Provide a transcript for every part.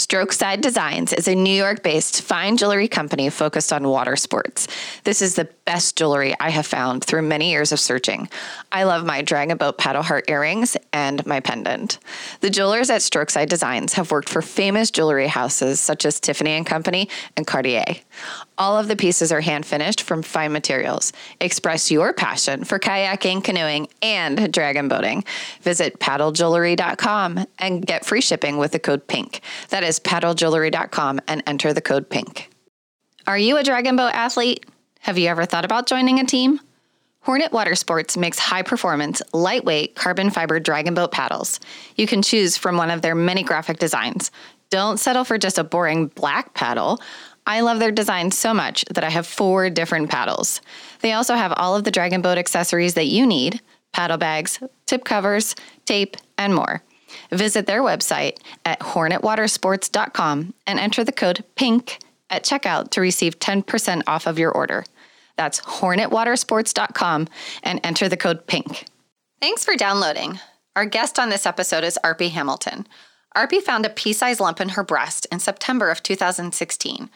Strokeside Designs is a New York based fine jewelry company focused on water sports. This is the best jewelry I have found through many years of searching. I love my Dragon Boat paddle heart earrings and my pendant. The jewelers at Strokeside Designs have worked for famous jewelry houses such as Tiffany and Company and Cartier. All of the pieces are hand finished from fine materials. Express your passion for kayaking, canoeing, and dragon boating. Visit paddlejewelry.com and get free shipping with the code PINK. That is paddlejewelry.com and enter the code PINK. Are you a dragon boat athlete? Have you ever thought about joining a team? Hornet Water Sports makes high performance, lightweight carbon fiber dragon boat paddles. You can choose from one of their many graphic designs. Don't settle for just a boring black paddle. I love their design so much that I have four different paddles. They also have all of the Dragon Boat accessories that you need paddle bags, tip covers, tape, and more. Visit their website at hornetwatersports.com and enter the code PINK at checkout to receive 10% off of your order. That's hornetwatersports.com and enter the code PINK. Thanks for downloading. Our guest on this episode is Arpy Hamilton. Arpy found a pea sized lump in her breast in September of 2016.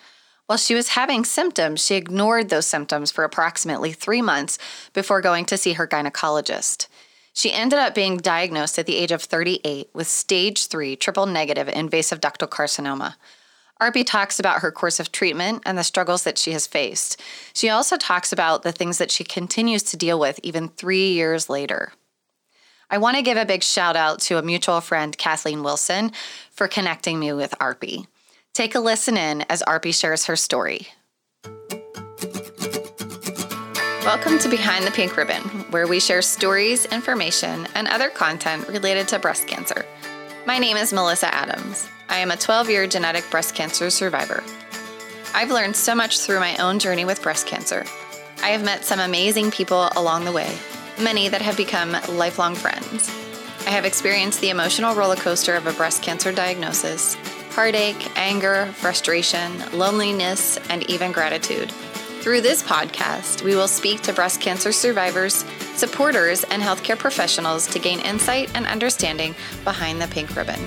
While she was having symptoms, she ignored those symptoms for approximately three months before going to see her gynecologist. She ended up being diagnosed at the age of 38 with stage 3 triple negative invasive ductal carcinoma. Arpy talks about her course of treatment and the struggles that she has faced. She also talks about the things that she continues to deal with even three years later. I want to give a big shout out to a mutual friend, Kathleen Wilson, for connecting me with Arpy. Take a listen in as Arpy shares her story. Welcome to Behind the Pink Ribbon, where we share stories, information, and other content related to breast cancer. My name is Melissa Adams. I am a 12 year genetic breast cancer survivor. I've learned so much through my own journey with breast cancer. I have met some amazing people along the way, many that have become lifelong friends. I have experienced the emotional roller coaster of a breast cancer diagnosis heartache, anger, frustration, loneliness, and even gratitude. Through this podcast, we will speak to breast cancer survivors, supporters, and healthcare professionals to gain insight and understanding behind the pink ribbon.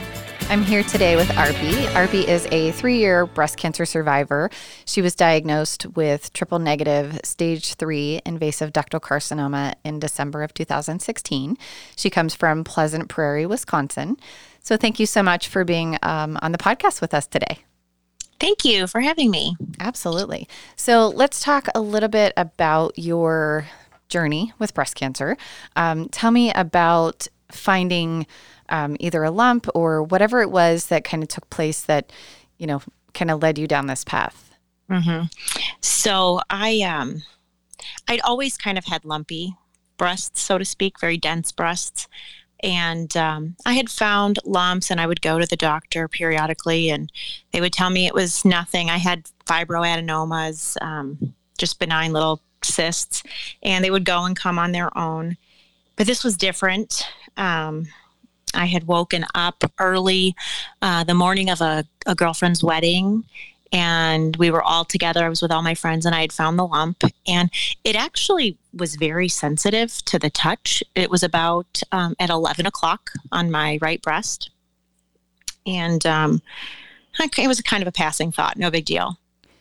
I'm here today with Arpy. Arpy is a three year breast cancer survivor. She was diagnosed with triple negative stage three invasive ductal carcinoma in December of 2016. She comes from Pleasant Prairie, Wisconsin. So thank you so much for being um, on the podcast with us today. Thank you for having me. Absolutely. So let's talk a little bit about your journey with breast cancer. Um, tell me about finding um, either a lump or whatever it was that kind of took place that, you know, kind of led you down this path. Mm-hmm. So I, um, I'd always kind of had lumpy breasts, so to speak, very dense breasts and um, I had found lumps, and I would go to the doctor periodically, and they would tell me it was nothing. I had fibroadenomas, um, just benign little cysts, and they would go and come on their own. But this was different. Um, I had woken up early uh, the morning of a, a girlfriend's wedding, and we were all together. I was with all my friends, and I had found the lump, and it actually was very sensitive to the touch. It was about um, at 11 o'clock on my right breast, and um, it was kind of a passing thought, no big deal.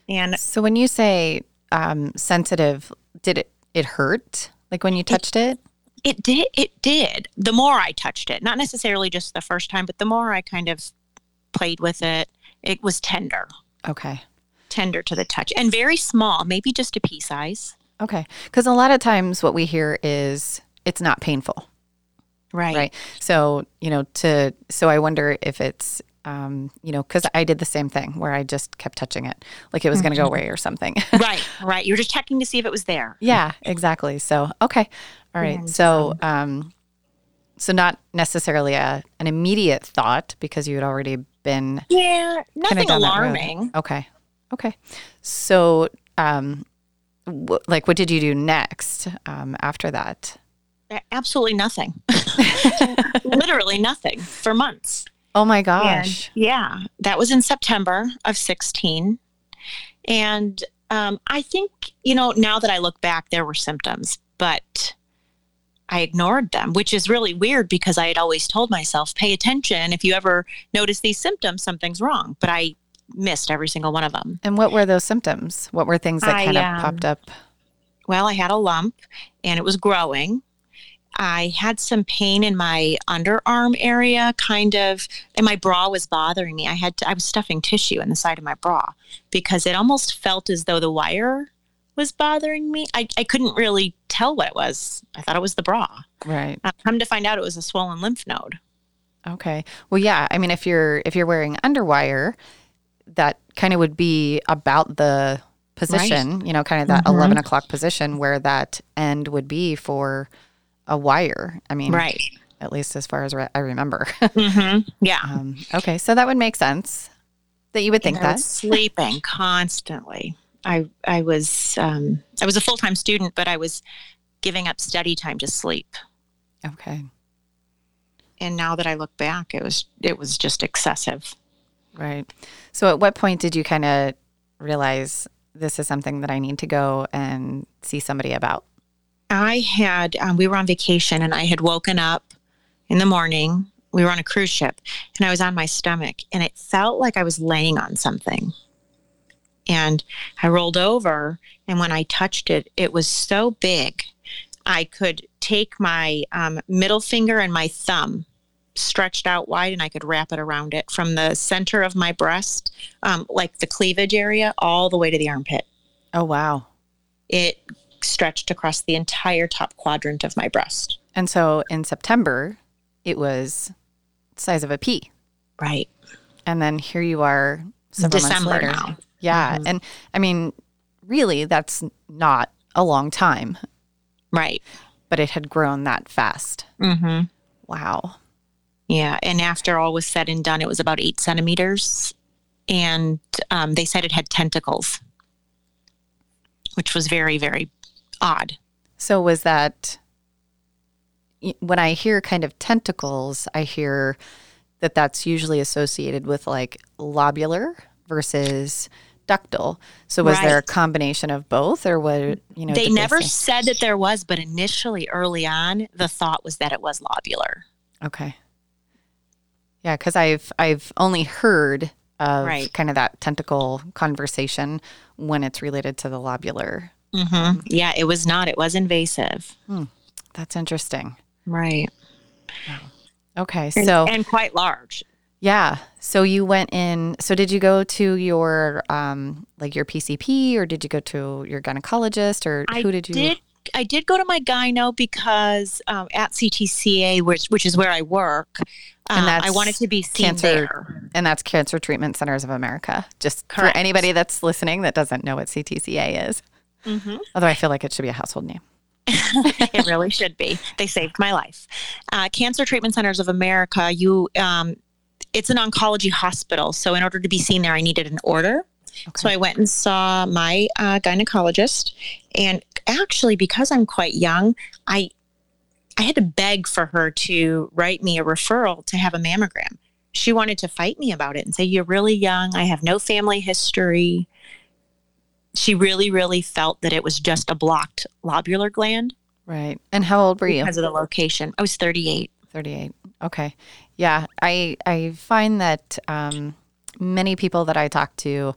And so, when you say um, sensitive, did it it hurt? Like when you touched it? it? It did. It did. The more I touched it, not necessarily just the first time, but the more I kind of played with it, it was tender. Okay. Tender to the touch and very small, maybe just a pea size. Okay. Because a lot of times what we hear is it's not painful. Right. Right. So, you know, to, so I wonder if it's, um, you know, because I did the same thing where I just kept touching it like it was going to go mm-hmm. away or something. right, right. You're just checking to see if it was there. Yeah, exactly. So, okay, all right. so, um, so not necessarily a an immediate thought because you had already been yeah nothing alarming. Okay, okay. So, um, w- like, what did you do next um, after that? Absolutely nothing. Literally nothing for months. Oh my gosh. And yeah, that was in September of 16. And um, I think, you know, now that I look back, there were symptoms, but I ignored them, which is really weird because I had always told myself, pay attention. If you ever notice these symptoms, something's wrong. But I missed every single one of them. And what were those symptoms? What were things that I, kind of um, popped up? Well, I had a lump and it was growing. I had some pain in my underarm area, kind of, and my bra was bothering me. I had to, I was stuffing tissue in the side of my bra because it almost felt as though the wire was bothering me. I, I couldn't really tell what it was. I thought it was the bra. Right. Uh, come to find out, it was a swollen lymph node. Okay. Well, yeah. I mean, if you're if you're wearing underwire, that kind of would be about the position. You know, kind of that Mhm. eleven o'clock position where that end would be for a wire. I mean, Right. At least as far as re- I remember. hmm Yeah. um, okay, so that would make sense that you would think that. was sleeping constantly. I I was um, I was a full time student, but I was giving up study time to sleep. Okay. And now that I look back, it was it was just excessive. Right. So at what point did you kind of realize this is something that I need to go and see somebody about? I had um, we were on vacation, and I had woken up in the morning. We were on a cruise ship, and I was on my stomach, and it felt like I was laying on something. And I rolled over, and when I touched it, it was so big, I could take my um, middle finger and my thumb stretched out wide, and I could wrap it around it from the center of my breast, um, like the cleavage area, all the way to the armpit. Oh wow. It stretched across the entire top quadrant of my breast. And so in September, it was size of a pea. Right. And then here you are December now. Yeah. Mhm. And I mean, really, that's not a long time, Right. but it had grown that fast. Mm-hmm. Wow. Yeah. And after all was said and done, it was about eight centimeters. And um, they said it had tentacles, which was very, very odd. So was that when I hear kind of tentacles, I hear that that's usually associated with like lobular versus ductal. So was there a combination of both or what, you know, they never say- said that there was, but initially, early on, the thought was that it was lobular. Okay. Yeah, because I've I've only heard of Right. kind of that tentacle conversation when it's related to the lobular. Mm-hmm. Yeah, it was not. It was invasive. That's interesting. Right. Okay, And, so and quite large. Yeah, so you went in. So did you go to your um like your PCP or did you go to your gynecologist or I who did you? did I did go to my gyno because um, at CTCA, which which is where I work, And um, I wanted to be seen cancer- there. And that's Cancer Treatment Centers of America. Just Correct. for anybody that's listening that doesn't know what CTCA is. Mm-hmm. Although I feel like it should be a household name. it really should be. They saved my life. Uh, Cancer Treatment Centers of America. You, um, it's an oncology hospital. So in order to be seen there, I needed an order. So I went and saw my uh, gynecologist, and actually, because I'm quite young, I I had to beg for her to write me a referral to have a mammogram. She wanted to fight me about it and say, "You're really young. I have no family history." She really, really felt that it was just a blocked lobular gland Right. And how old were you? because of the location. I was 38. 38. Okay. Yeah. I, I find that um, many people that I talk to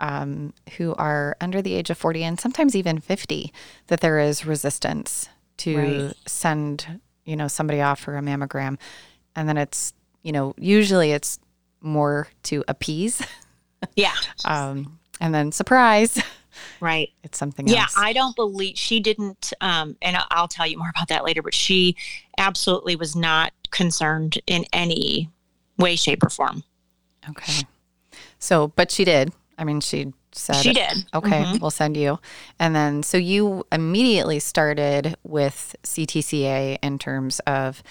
um, who are under the age of 40 and sometimes even 50, that there is resistance to Right. send, you know, somebody off for a mammogram. And then it's, you know, usually it's more to appease. Yeah. Um, and then surprise, Right. it's something else. Yeah, else. I don't believe she didn't. Um, and I'll tell you more about that later. But she absolutely was not concerned in any way, shape, or form. okay. So, but she did. I mean, she said, She did. Okay, Mhm. we'll send you. And then, so you immediately started with CTCA in terms of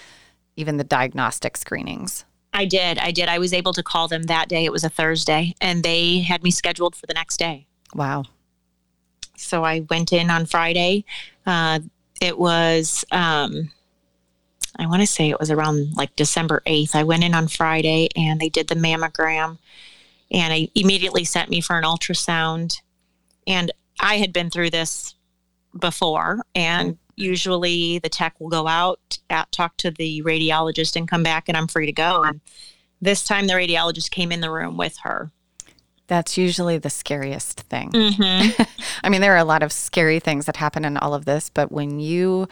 even the diagnostic screenings. I did. I did. I was able to call them that day. It was a Thursday, and they had me scheduled for the next day. Wow. So I went in on Friday. Uh, it was, um, I want to say it was around like December 8th. I went in on Friday and they did the mammogram and I immediately sent me for an ultrasound. And I had been through this before and usually the tech will go out, at, talk to the radiologist, and come back, and I'm free to go. And this time, the radiologist came in the room with her. That's usually the scariest thing. Mm-hmm. I mean, there are a lot of scary things that happen in all of this, but when you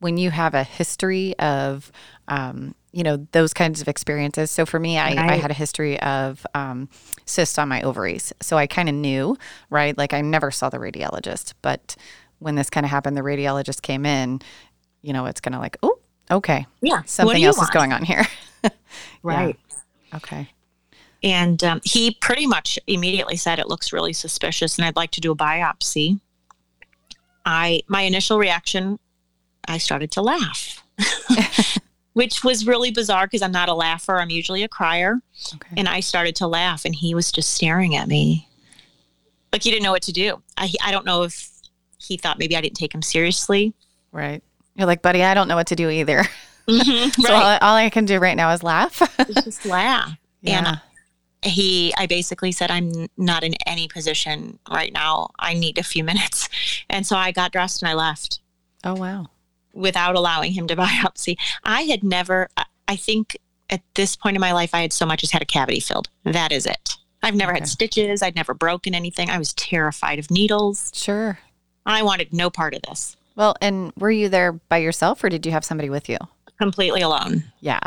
when you have a history of um, you know those kinds of experiences so for me i, right. I had a history of um, cysts on my ovaries so i kind of knew right like i never saw the radiologist but when this kind of happened the radiologist came in you know it's kind of like oh okay yeah something else want? is going on here right yeah. okay and um, he pretty much immediately said it looks really suspicious and i'd like to do a biopsy i my initial reaction i started to laugh which was really bizarre because I'm not a laugher. I'm usually a crier. Okay. And I started to laugh, and he was just staring at me like he didn't know what to do. I, I don't know if he thought maybe I didn't take him seriously. Right. You're like, buddy, I don't know what to do either. Mm-hmm, so right. all, all, I can do right now is laugh. just laugh. Yeah. And he, I basically said, I'm not in any position right now. I need a few minutes. And so I got dressed and I left. Oh, wow without allowing him to biopsy. I had never, I think at this point in my life, I had so much as had a cavity filled. That is it. I've never okay. had stitches. I'd never broken anything. I was terrified of needles. Sure. I wanted no part of this. Well, and were you there by yourself or did you have somebody with you? Completely alone. Yeah.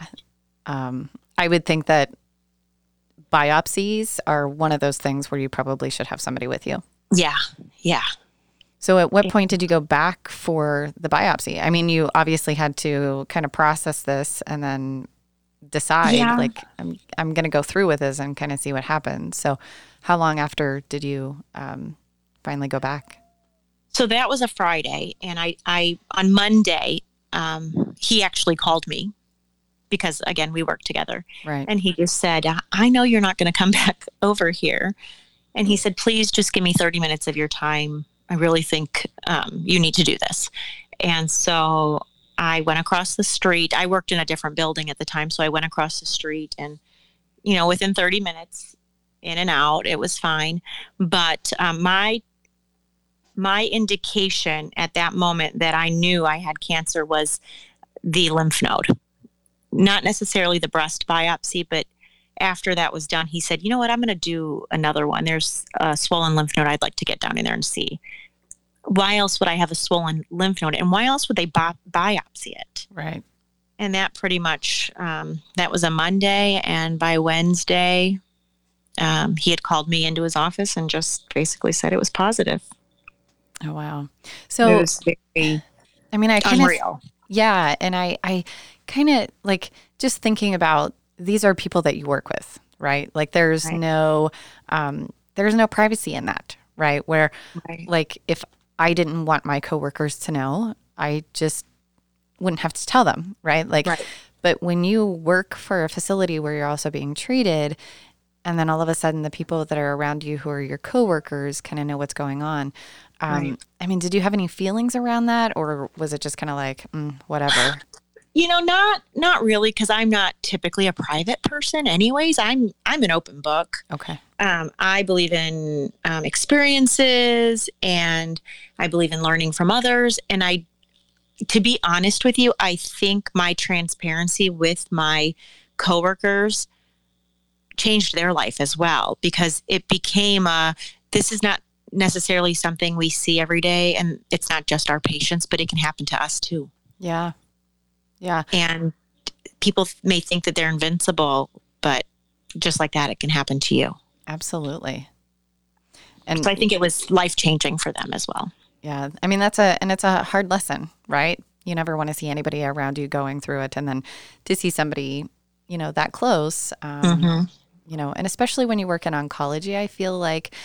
Um, I would think that biopsies are one of those things where you probably should have somebody with you. Yeah. Yeah. So, at what point did you go back for the biopsy? I mean, you obviously had to kind of process this and then decide, yeah. like, I'm, I'm going to go through with this and kind of see what happens. So, how long after did you um, finally go back? So that was a Friday, and I, I on Monday, um, he actually called me because again we work together, right? And he just said, "I know you're not going to come back over here," and he said, "Please just give me 30 minutes of your time I really think um, you need to do this. And so I went across the street. I worked in a different building at the time, so I went across the street and, you know, within 30 minutes, in and out, it was fine. But um, my my indication at that moment that I knew I had cancer was the lymph node, not necessarily the breast biopsy, but after that was done, he said, "You know what? I'm going to do another one. There's a swollen lymph node. I'd like to get down in there and see." Why else would I have a swollen lymph node, and why else would they bi- biopsy it? Right. And that pretty much um, that was a Monday, and by Wednesday, um, he had called me into his office and just basically said it was positive. Oh wow! So it was very, I mean, I kind of yeah, and I I kind of like just thinking about these are people that you work with, right? Like there's right. no um, there's no privacy in that, right? Where right. like if I didn't want my coworkers to know, I just wouldn't have to tell them, right? Like right. but when you work for a facility where you're also being treated and then all of a sudden the people that are around you who are your coworkers kind of know what's going on. Um. I mean, did you have any feelings around that or was it just kind of like, mm, whatever? You know, not not really, because I'm not typically a private person. Anyways, I'm I'm an open book. Okay. Um, I believe in um, experiences, and I believe in learning from others. And I, to be honest with you, I think my transparency with my coworkers changed their life as well because it became a. This is not necessarily something we see every day, and it's not just our patients, but it can happen to us too. Yeah. Yeah. And people may think that they're invincible, but just like that, it can happen to you. Absolutely. And so I think it was life changing for them as well. Yeah. I mean, that's a, and it's a hard lesson, right? You never want to see anybody around you going through it. And then to see somebody, you know, that close, um, mm-hmm. you know, and especially when you work in oncology, I feel like,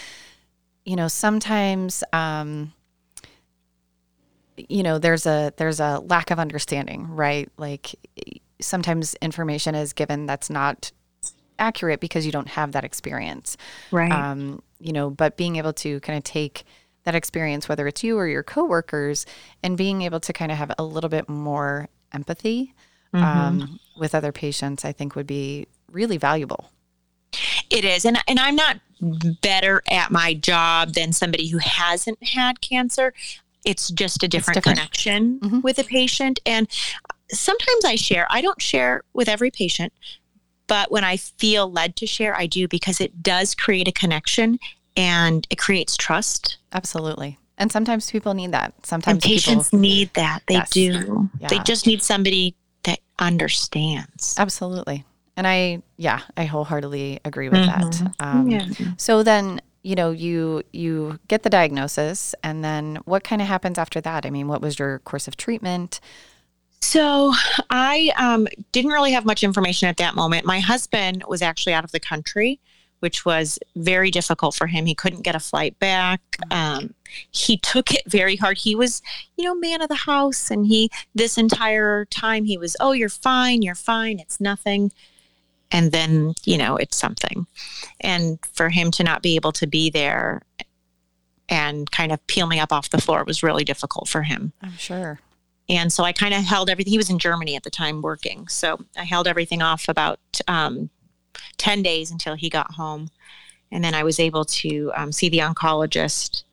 you know, sometimes, um, you know there's a there's a lack of understanding right? Like sometimes information is given that's not accurate because you don't have that experience. Right. Um, you know but being able to kind of take that experience whether it's you or your coworkers and being able to kind of have a little bit more empathy mm-hmm. um, with other patients i think would be really valuable. It is. And, and i'm not better at my job than somebody who hasn't had cancer it's just a different, different. connection Mhm. with a patient. And sometimes I share. I don't share with every patient, but when I feel led to share, I do because it does create a connection and it creates trust. Absolutely. And sometimes people need that. Sometimes And people patients need that. They Yes. do. They just need somebody that understands. Absolutely. And I, yeah, I wholeheartedly agree with that. Mhm. Um, yeah. So then, you know, you you get the diagnosis, and then what kind of happens after that? I mean, what was your course of treatment? So I um, didn't really have much information at that moment. My husband was actually out of the country, which was very difficult for him. He couldn't get a flight back. Um, he took it very hard. He was, you know, man of the house, and he this entire time he was, oh, you're fine, you're fine, it's nothing. And then, you know, it's something. And for him to not be able to be there and kind of peel me up off the floor was really difficult for him. I'm sure. And so I kind of held everything. He was in Germany at the time working. So I held everything off about um, 10 days until he got home. And then I was able to um, see the oncologist.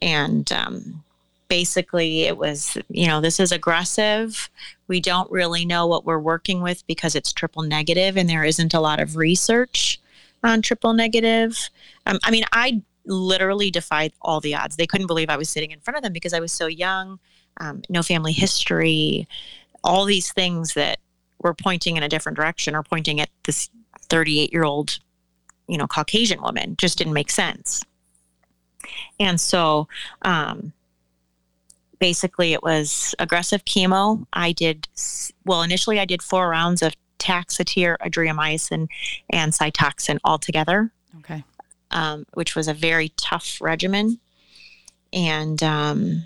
And um, basically, it was, you know, this is aggressive. We don't really know what we're working with because it's triple negative and there isn't a lot of research on triple negative. Um, I mean, I literally defied all the odds. They couldn't believe I was sitting in front of them because I was so young um, no family history, all these things that were pointing in a different direction or pointing at this 38 year old, you know, Caucasian woman just didn't make sense. And so, um, basically, it was aggressive chemo. I did, well, initially, I did four rounds of Taxotere, adriamycin, and Cytoxan all together Okay. um, which was a very tough regimen. And um,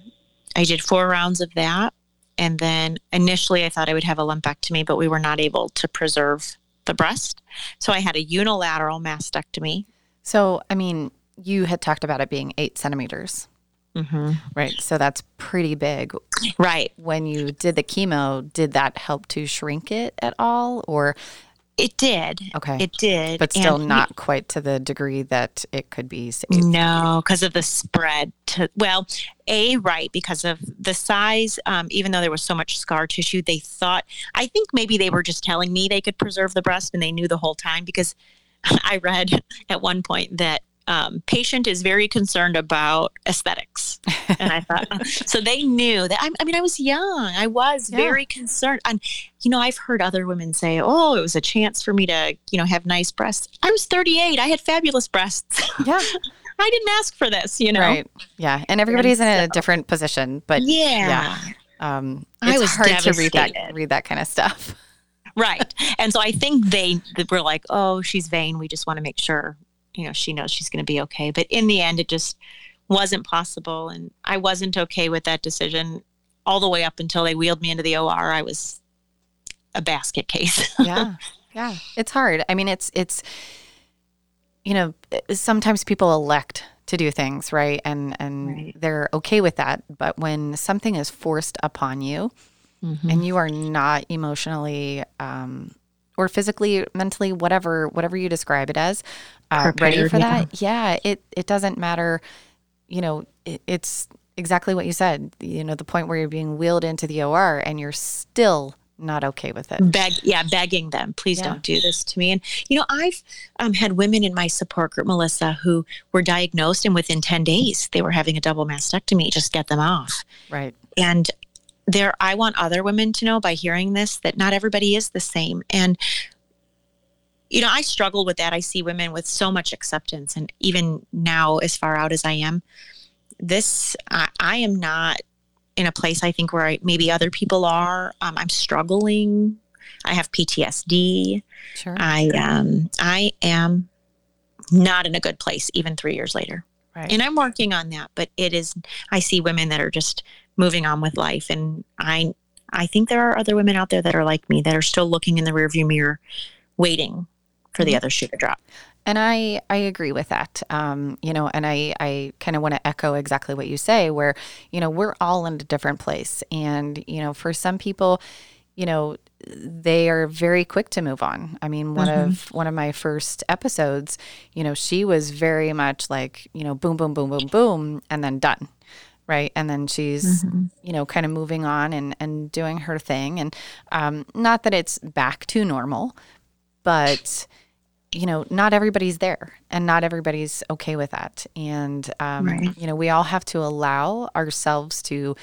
I did four rounds of that. And then initially, I thought I would have a lumpectomy, but we were not able to preserve the breast. So I had a unilateral mastectomy. So, I mean, you had talked about it being eight centimeters, Mm-hmm. right? So that's pretty big. Right. When you did the chemo, did that help to shrink it at all, or It did. okay, It did. but still And we- not quite to the degree that it could be saved? No, because of the spread to well, a right because of the size. Um, even though there was so much scar tissue, they thought. I think maybe they were just telling me they could preserve the breast, and they knew the whole time because I read at one point that um, patient is very concerned about aesthetics, and I thought so. They knew that. I, I mean, I was young. I was Yeah. very concerned, and you know, I've heard other women say, "Oh, it was a chance for me to, you know, have nice breasts." I was 38. I had fabulous breasts. Yeah, I didn't ask for this, you know. right. Yeah, and everybody's in a different position, but yeah. um, I was hard to read that read that kind of stuff. Right. And so I think they were like, "Oh, she's vain. We just want to make sure, you know, she knows she's going to be okay." But in the end, it just wasn't possible, and I wasn't okay with that decision all the way up until they wheeled me into the OR. I was a basket case. yeah yeah it's hard i mean it's it's you know sometimes people elect to do things right and and Right. they're okay with that but when something is forced upon you Mm-hmm. and you are not emotionally um or physically mentally whatever whatever you describe it as uh, ready for yeah. that? yeah. It it doesn't matter you know it, it's exactly what you said you know the point where you're being wheeled into the or and you're still not okay with it. Beg yeah begging them please Yeah. don't do this to me. And you know i've um, had women in my support group melissa who were diagnosed and within 10 days they were having a double mastectomy just get them off. Right. And there i want other women to know by hearing this that not everybody is the same. And you know i struggle with that. I see women with so much acceptance and even now as far out as i am. This i, I am not in a place i think where I, maybe other people are. Um, i'm struggling. I have ptsd sure i um i am not in a good place even three years later. Right. And i'm working on that but it is i see women that are just moving on with life. And i i think there are other women out there that are like me that are still looking in the rearview mirror waiting for the Mhm. other shoe to drop And I, I agree with that. Um, you know, and I, I kind of want to echo exactly what you say, where, you know, we're all in a different place. And, you know, for some people, you know, they are very quick to move on. I mean, one of one of my first episodes, you know, she was very much like, you know, boom, boom, boom, boom, boom, and then done. right? And then she's, mm-hmm. you know, kind of moving on and, and doing her thing. And um, not that it's back to normal, but, you know, not everybody's there and not everybody's okay with that. And, um, right. you know, we all have to allow ourselves to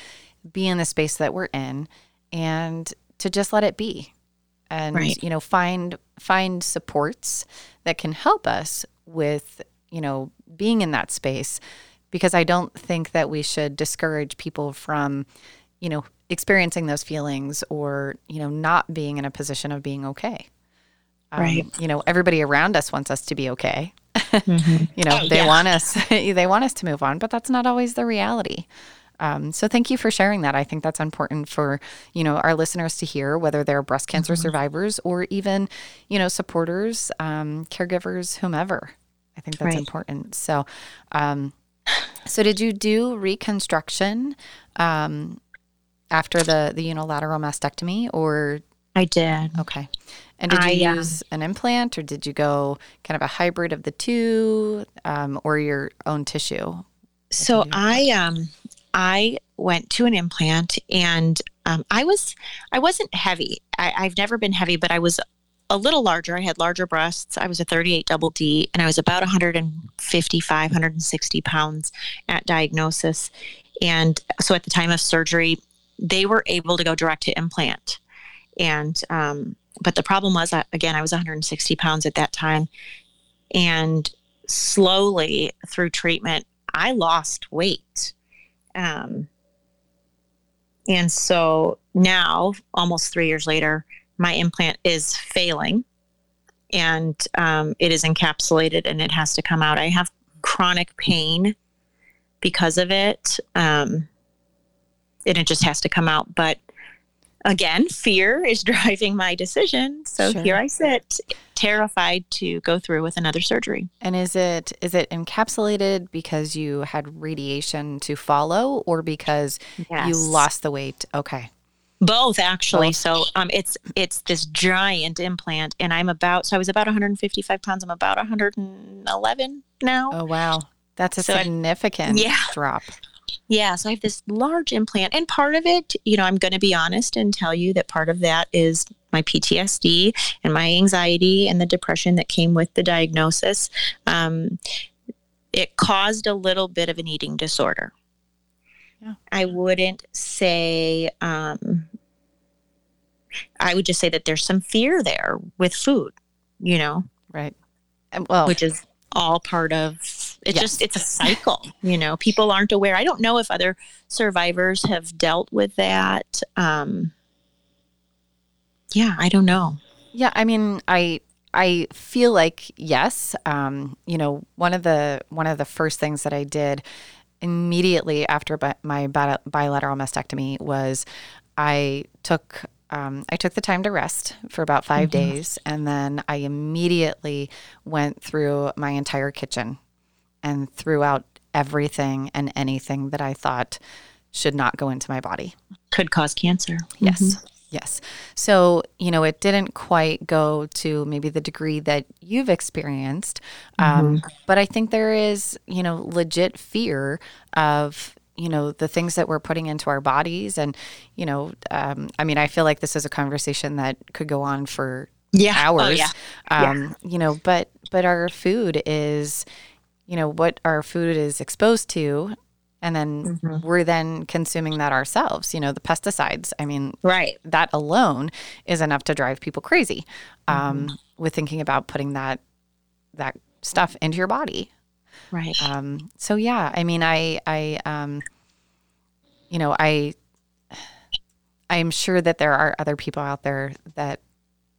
be in the space that we're in and to just let it be and right. you know find find supports that can help us with you know being in that space because I don't think that we should discourage people from, you know, experiencing those feelings or, you know, not being in a position of being okay. Um, right. You know, everybody around us wants us to be okay. Mm-hmm. you know, oh, they yeah. want us they want us to move on, but that's not always the reality. Um, so thank you for sharing that. I think that's important for you know our listeners to hear, whether they're breast cancer mm-hmm. survivors or even you know supporters, um, caregivers, whomever. I think that's right. important. So, um, so did you do reconstruction um, after the the unilateral mastectomy, or I did. Okay. And did you I, use an implant, or did you go kind of a hybrid of the two, um, or your own tissue? So I um I went to an implant, and um, I was I wasn't heavy. I, I've never been heavy, but I was a little larger. I had larger breasts. I was a 38 double D, and I was about 155, 160 pounds at diagnosis. And so at the time of surgery, they were able to go direct to implant. And, um, but the problem was, again, I was 160 pounds at that time. And slowly through treatment, I lost weight. Um, and so now, almost three years later, my implant is failing and um, it is encapsulated and it has to come out. I have chronic pain because of it. Um, and it just has to come out. But again, fear is driving my decision. So sure. here I sit, terrified to go through with another surgery. And is it is it encapsulated because you had radiation to follow or because yes. you lost the weight? Okay. Both actually. Both. So um, it's it's this giant implant, and I'm about so I was about 155 pounds. I'm about 111 now. Oh wow, that's a so significant yeah. drop. Yeah, so I have this large implant, and part of it, you know, I'm going to be honest and tell you that part of that is my PTSD and my anxiety and the depression that came with the diagnosis. Um, it caused a little bit of an eating disorder. Yeah. I wouldn't say um, I would just say that there's some fear there with food, you know? Right. Well, which is all part of it yes. just it's a cycle you know people aren't aware i don't know if other survivors have dealt with that um yeah i don't know yeah i mean i i feel like yes um you know one of the one of the first things that i did immediately after my bilateral mastectomy was i took um, I took the time to rest for about 5 mm-hmm. days, and then I immediately went through my entire kitchen and threw out everything and anything that I thought should not go into my body. Could cause cancer. Yes. Mm-hmm. Yes. So, you know, it didn't quite go to maybe the degree that you've experienced. Um, mm-hmm. But I think there is, you know, legit fear of, you know the things that we're putting into our bodies and you know um, i mean i feel like this is a conversation that could go on for yeah. Oh, hours oh, yeah. Um, yeah. you know but but our food is you know what our food is exposed to and then mm-hmm. we're then consuming that ourselves you know the pesticides i mean right that alone is enough to drive people crazy um, mm-hmm. with thinking about putting that that stuff into your body Right. Um, so yeah, I mean, I, I, um, you know, I, I'm sure that there are other people out there that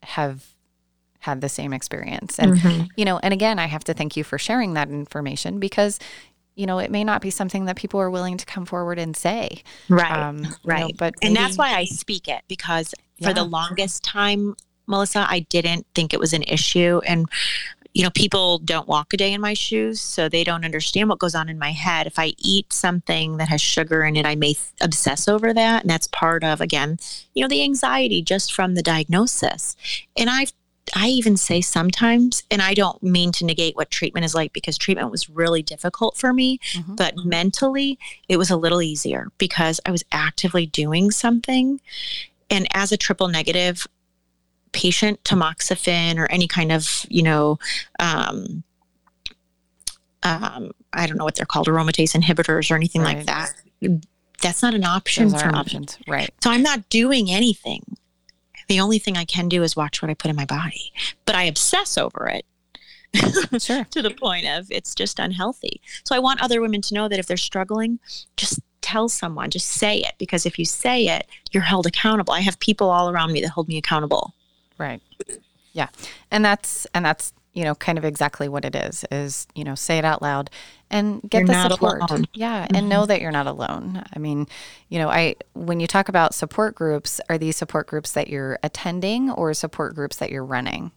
have had the same experience. And, mm-hmm. you know, and again, I have to thank you for sharing that information because, you know, it may not be something that people are willing to come forward and say. Right. Um, right. You know, but maybe, and that's why I speak it because for yeah. the longest time, Melissa, I didn't think it was an issue. And you know, people don't walk a day in my shoes, so they don't understand what goes on in my head. If I eat something that has sugar in it, I may th- obsess over that. And that's part of, again, you know, the anxiety just from the diagnosis. And I've I even say sometimes, and I don't mean to negate what treatment is like because treatment was really difficult for me, mm-hmm. but mentally it was a little easier because I was actively doing something. And as a triple negative patient, tamoxifen or any kind of, you know, um, um, I don't know what they're called, aromatase inhibitors or anything right. like that. That's not an option Those for options, right? So I'm not doing anything. The only thing I can do is watch what I put in my body, but I obsess over it. sure. to the point of it's just unhealthy. So I want other women to know that if they're struggling, just tell someone, just say it because if you say it, you're held accountable. I have people all around me that hold me accountable. Right. Yeah. And that's and that's you know, kind of exactly what it is, is, you know, say it out loud and get you're the support. Alone. Yeah. Mm-hmm. And know that you're not alone. I mean, you know, I, when you talk about support groups, are these support groups that you're attending or support groups that you're running?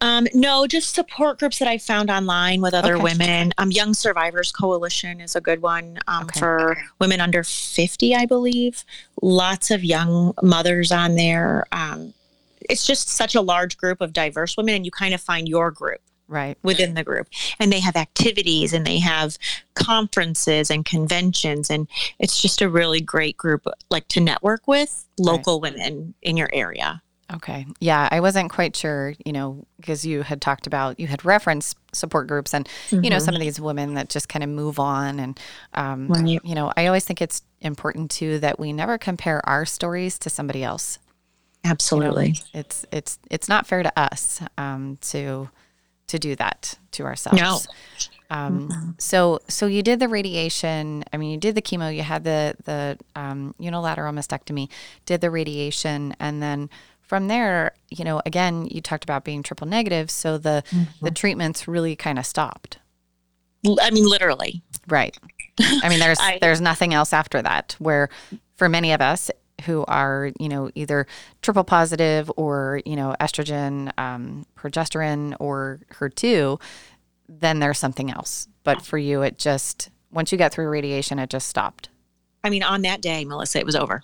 Um, no, just support groups that I found online with other okay. women. Um, Young Survivors Coalition is a good one um, okay. for women under 50, I believe. Lots of young mothers on there. Um, it's just such a large group of diverse women and you kind of find your group right within the group and they have activities and they have conferences and conventions and it's just a really great group like to network with local right. women in your area okay yeah i wasn't quite sure you know because you had talked about you had referenced support groups and mm-hmm. you know some of mm-hmm. these women that just kind of move on and um, right. you know i always think it's important too that we never compare our stories to somebody else Absolutely. You know, it's it's it's not fair to us um, to to do that to ourselves. No. Um, mm-hmm. So so you did the radiation. I mean, you did the chemo. You had the the um, unilateral mastectomy. Did the radiation, and then from there, you know, again, you talked about being triple negative. So the mm-hmm. the treatments really kind of stopped. I mean, literally. Right. I mean, there's I, there's nothing else after that. Where for many of us, who are, you know, either triple positive or, you know, estrogen, um, progesterone, or HER2, then there's something else. But for you, it just, once you got through radiation, it just stopped. I mean, on that day, Melissa, it was over.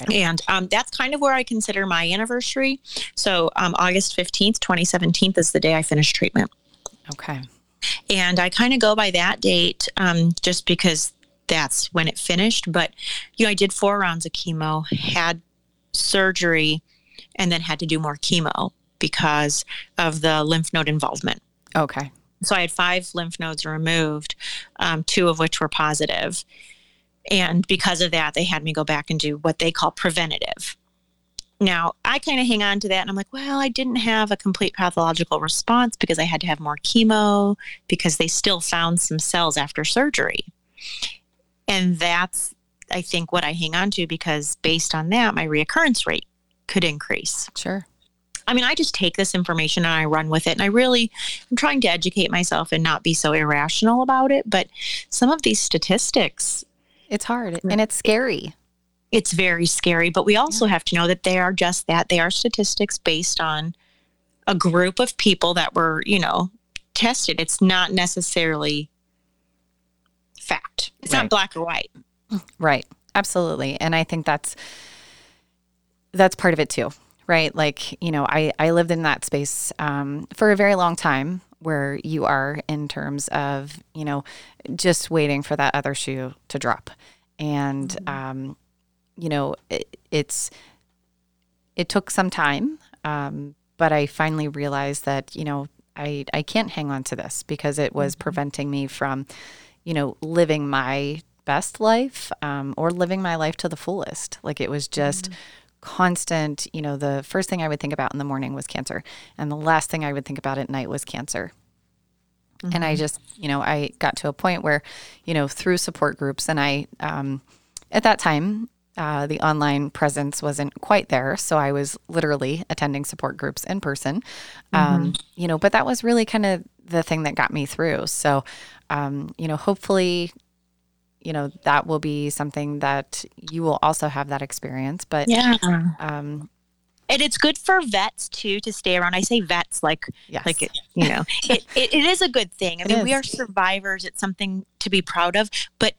Right. And um, that's kind of where I consider my anniversary. So um, August 15th, 2017 is the day I finished treatment. Okay. And I kind of go by that date um, just because that's when it finished. But you know, I did four rounds of chemo, had surgery, and then had to do more chemo because of the lymph node involvement. Okay. So I had five lymph nodes removed, um, two of which were positive. And because of that, they had me go back and do what they call preventative. Now, I kind of hang on to that and I'm like, well, I didn't have a complete pathological response because I had to have more chemo because they still found some cells after surgery. And that's, I think, what I hang on to because based on that, my reoccurrence rate could increase. Sure. I mean, I just take this information and I run with it. And I really, I'm trying to educate myself and not be so irrational about it. But some of these statistics, it's hard and it's scary. It's very scary. But we also yeah. have to know that they are just that. They are statistics based on a group of people that were, you know, tested. It's not necessarily fact. It's right. not black or white. Right. Absolutely. And I think that's that's part of it too. Right. Like, you know, I, I lived in that space um, for a very long time where you are in terms of, you know, just waiting for that other shoe to drop. And, mm-hmm. um, you know, it, it's, it took some time, um, but I finally realized that, you know, I, I can't hang on to this because it was mm-hmm. preventing me from, you know, living my best life um, or living my life to the fullest. Like it was just mm-hmm. constant, you know, the first thing I would think about in the morning was cancer, and the last thing I would think about at night was cancer. Mm-hmm. And I mm-hmm. just, you know, I got to a point where, you know, through support groups, and I, um, at that time, uh, the online presence wasn't quite there. So I was literally attending support groups in person, mm-hmm. um, you know, but that was really kind of the thing that got me through. So um, you know, hopefully, you know, that will be something that you will also have that experience. But yeah. Um, and it's good for vets too to stay around. I say vets like yes. like it, you know it, it, it is a good thing. I mean, we are survivors. It's something to be proud of. But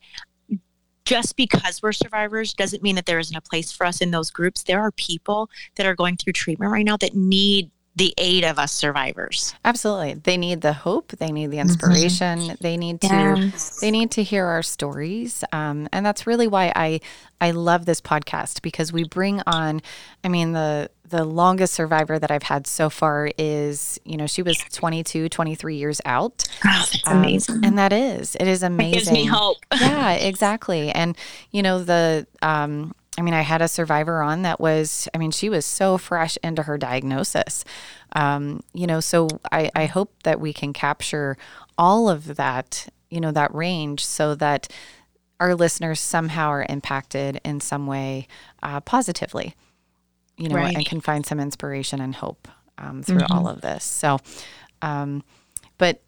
just because we're survivors doesn't mean that there isn't a place for us in those groups. There are people that are going through treatment right now that need the aid of us survivors. Absolutely. They need the hope, they need the inspiration, mm-hmm. they need to yes. they need to hear our stories. Um, and that's really why I I love this podcast because we bring on I mean the the longest survivor that I've had so far is, you know, she was 22, 23 years out. Oh, that's um, amazing. And that is, it is amazing. It gives me hope. yeah, exactly. And, you know, the, um, I mean, I had a survivor on that was, I mean, she was so fresh into her diagnosis. Um, you know, so I, I hope that we can capture all of that, you know, that range so that our listeners somehow are impacted in some way uh, positively, you know, right. and can find some inspiration and hope um, through mm-hmm. all of this. So, um, but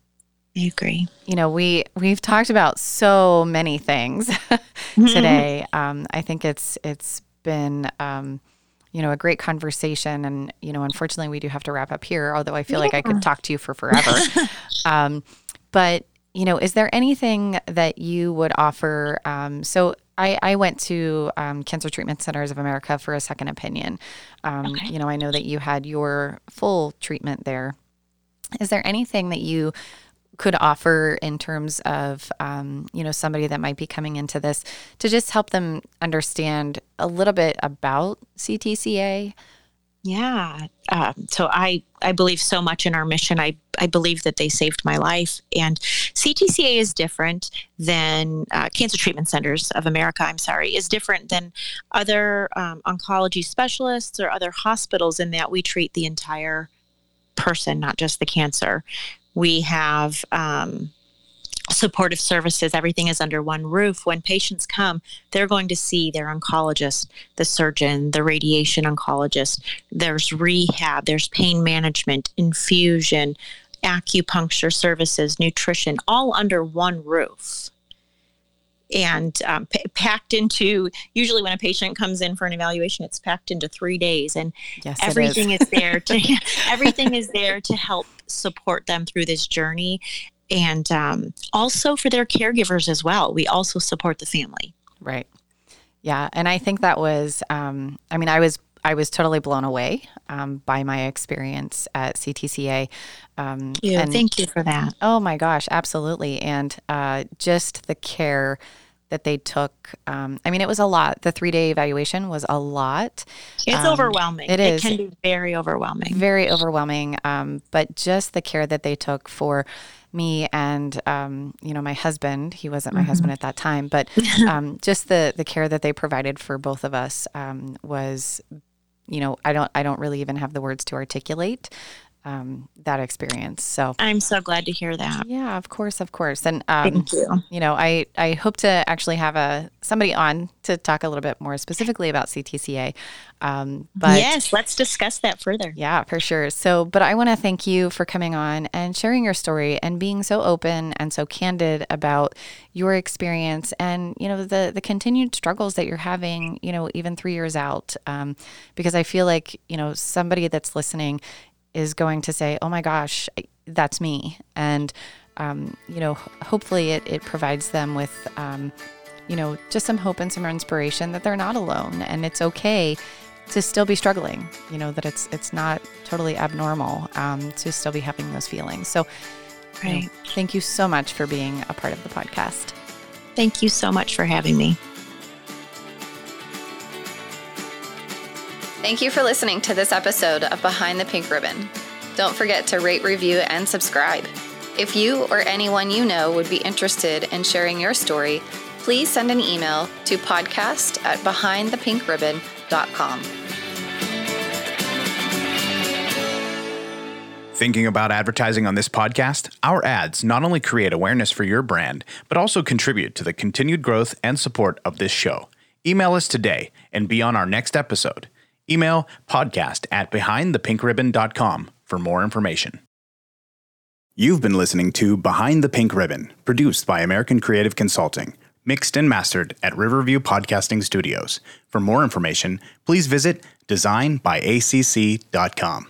I agree. You know, we we've talked about so many things mm-hmm. today. Um, I think it's it's been um, you know a great conversation, and you know, unfortunately, we do have to wrap up here. Although I feel yeah. like I could talk to you for forever. um, but you know, is there anything that you would offer? Um, so I, I, went to um, Cancer Treatment Centers of America for a second opinion. Um, okay. You know, I know that you had your full treatment there. Is there anything that you could offer in terms of um, you know somebody that might be coming into this to just help them understand a little bit about CTCA? Yeah. Um, so I I believe so much in our mission. I I believe that they saved my life. And CTCA is different than uh, Cancer Treatment Centers of America. I'm sorry, is different than other um, oncology specialists or other hospitals in that we treat the entire person, not just the cancer. We have um, supportive services. Everything is under one roof. When patients come, they're going to see their oncologist, the surgeon, the radiation oncologist. There's rehab, there's pain management, infusion, acupuncture services, nutrition, all under one roof and um, p- packed into usually when a patient comes in for an evaluation it's packed into three days and yes, everything is. is there to everything is there to help support them through this journey and um, also for their caregivers as well we also support the family right yeah and i think that was um, i mean i was I was totally blown away um, by my experience at CTCA. Um, yeah, and, thank you for that. Oh my gosh, absolutely. And uh, just the care that they took. Um, I mean, it was a lot. The three day evaluation was a lot. It's um, overwhelming. It is. It can be very overwhelming. Very overwhelming. Um, but just the care that they took for me and um, you know my husband he wasn't my mm-hmm. husband at that time but um, just the the care that they provided for both of us um, was you know i don't i don't really even have the words to articulate um, that experience. So I'm so glad to hear that. Yeah, of course, of course. And um, thank you. You know, I I hope to actually have a somebody on to talk a little bit more specifically about CTCA. Um, but yes, let's discuss that further. Yeah, for sure. So, but I want to thank you for coming on and sharing your story and being so open and so candid about your experience and you know the the continued struggles that you're having. You know, even three years out, um, because I feel like you know somebody that's listening is going to say, oh my gosh, that's me. And, um, you know, hopefully it, it provides them with, um, you know, just some hope and some inspiration that they're not alone and it's okay to still be struggling, you know, that it's, it's not totally abnormal um, to still be having those feelings. So, right. You know, thank you so much for being a part of the podcast. Thank you so much for having me. Thank you for listening to this episode of Behind the Pink Ribbon. Don't forget to rate, review, and subscribe. If you or anyone you know would be interested in sharing your story, please send an email to podcast at behindthepinkribbon.com. Thinking about advertising on this podcast? Our ads not only create awareness for your brand, but also contribute to the continued growth and support of this show. Email us today and be on our next episode. Email podcast at behindthepinkribbon.com for more information. You've been listening to Behind the Pink Ribbon, produced by American Creative Consulting, mixed and mastered at Riverview Podcasting Studios. For more information, please visit designbyacc.com.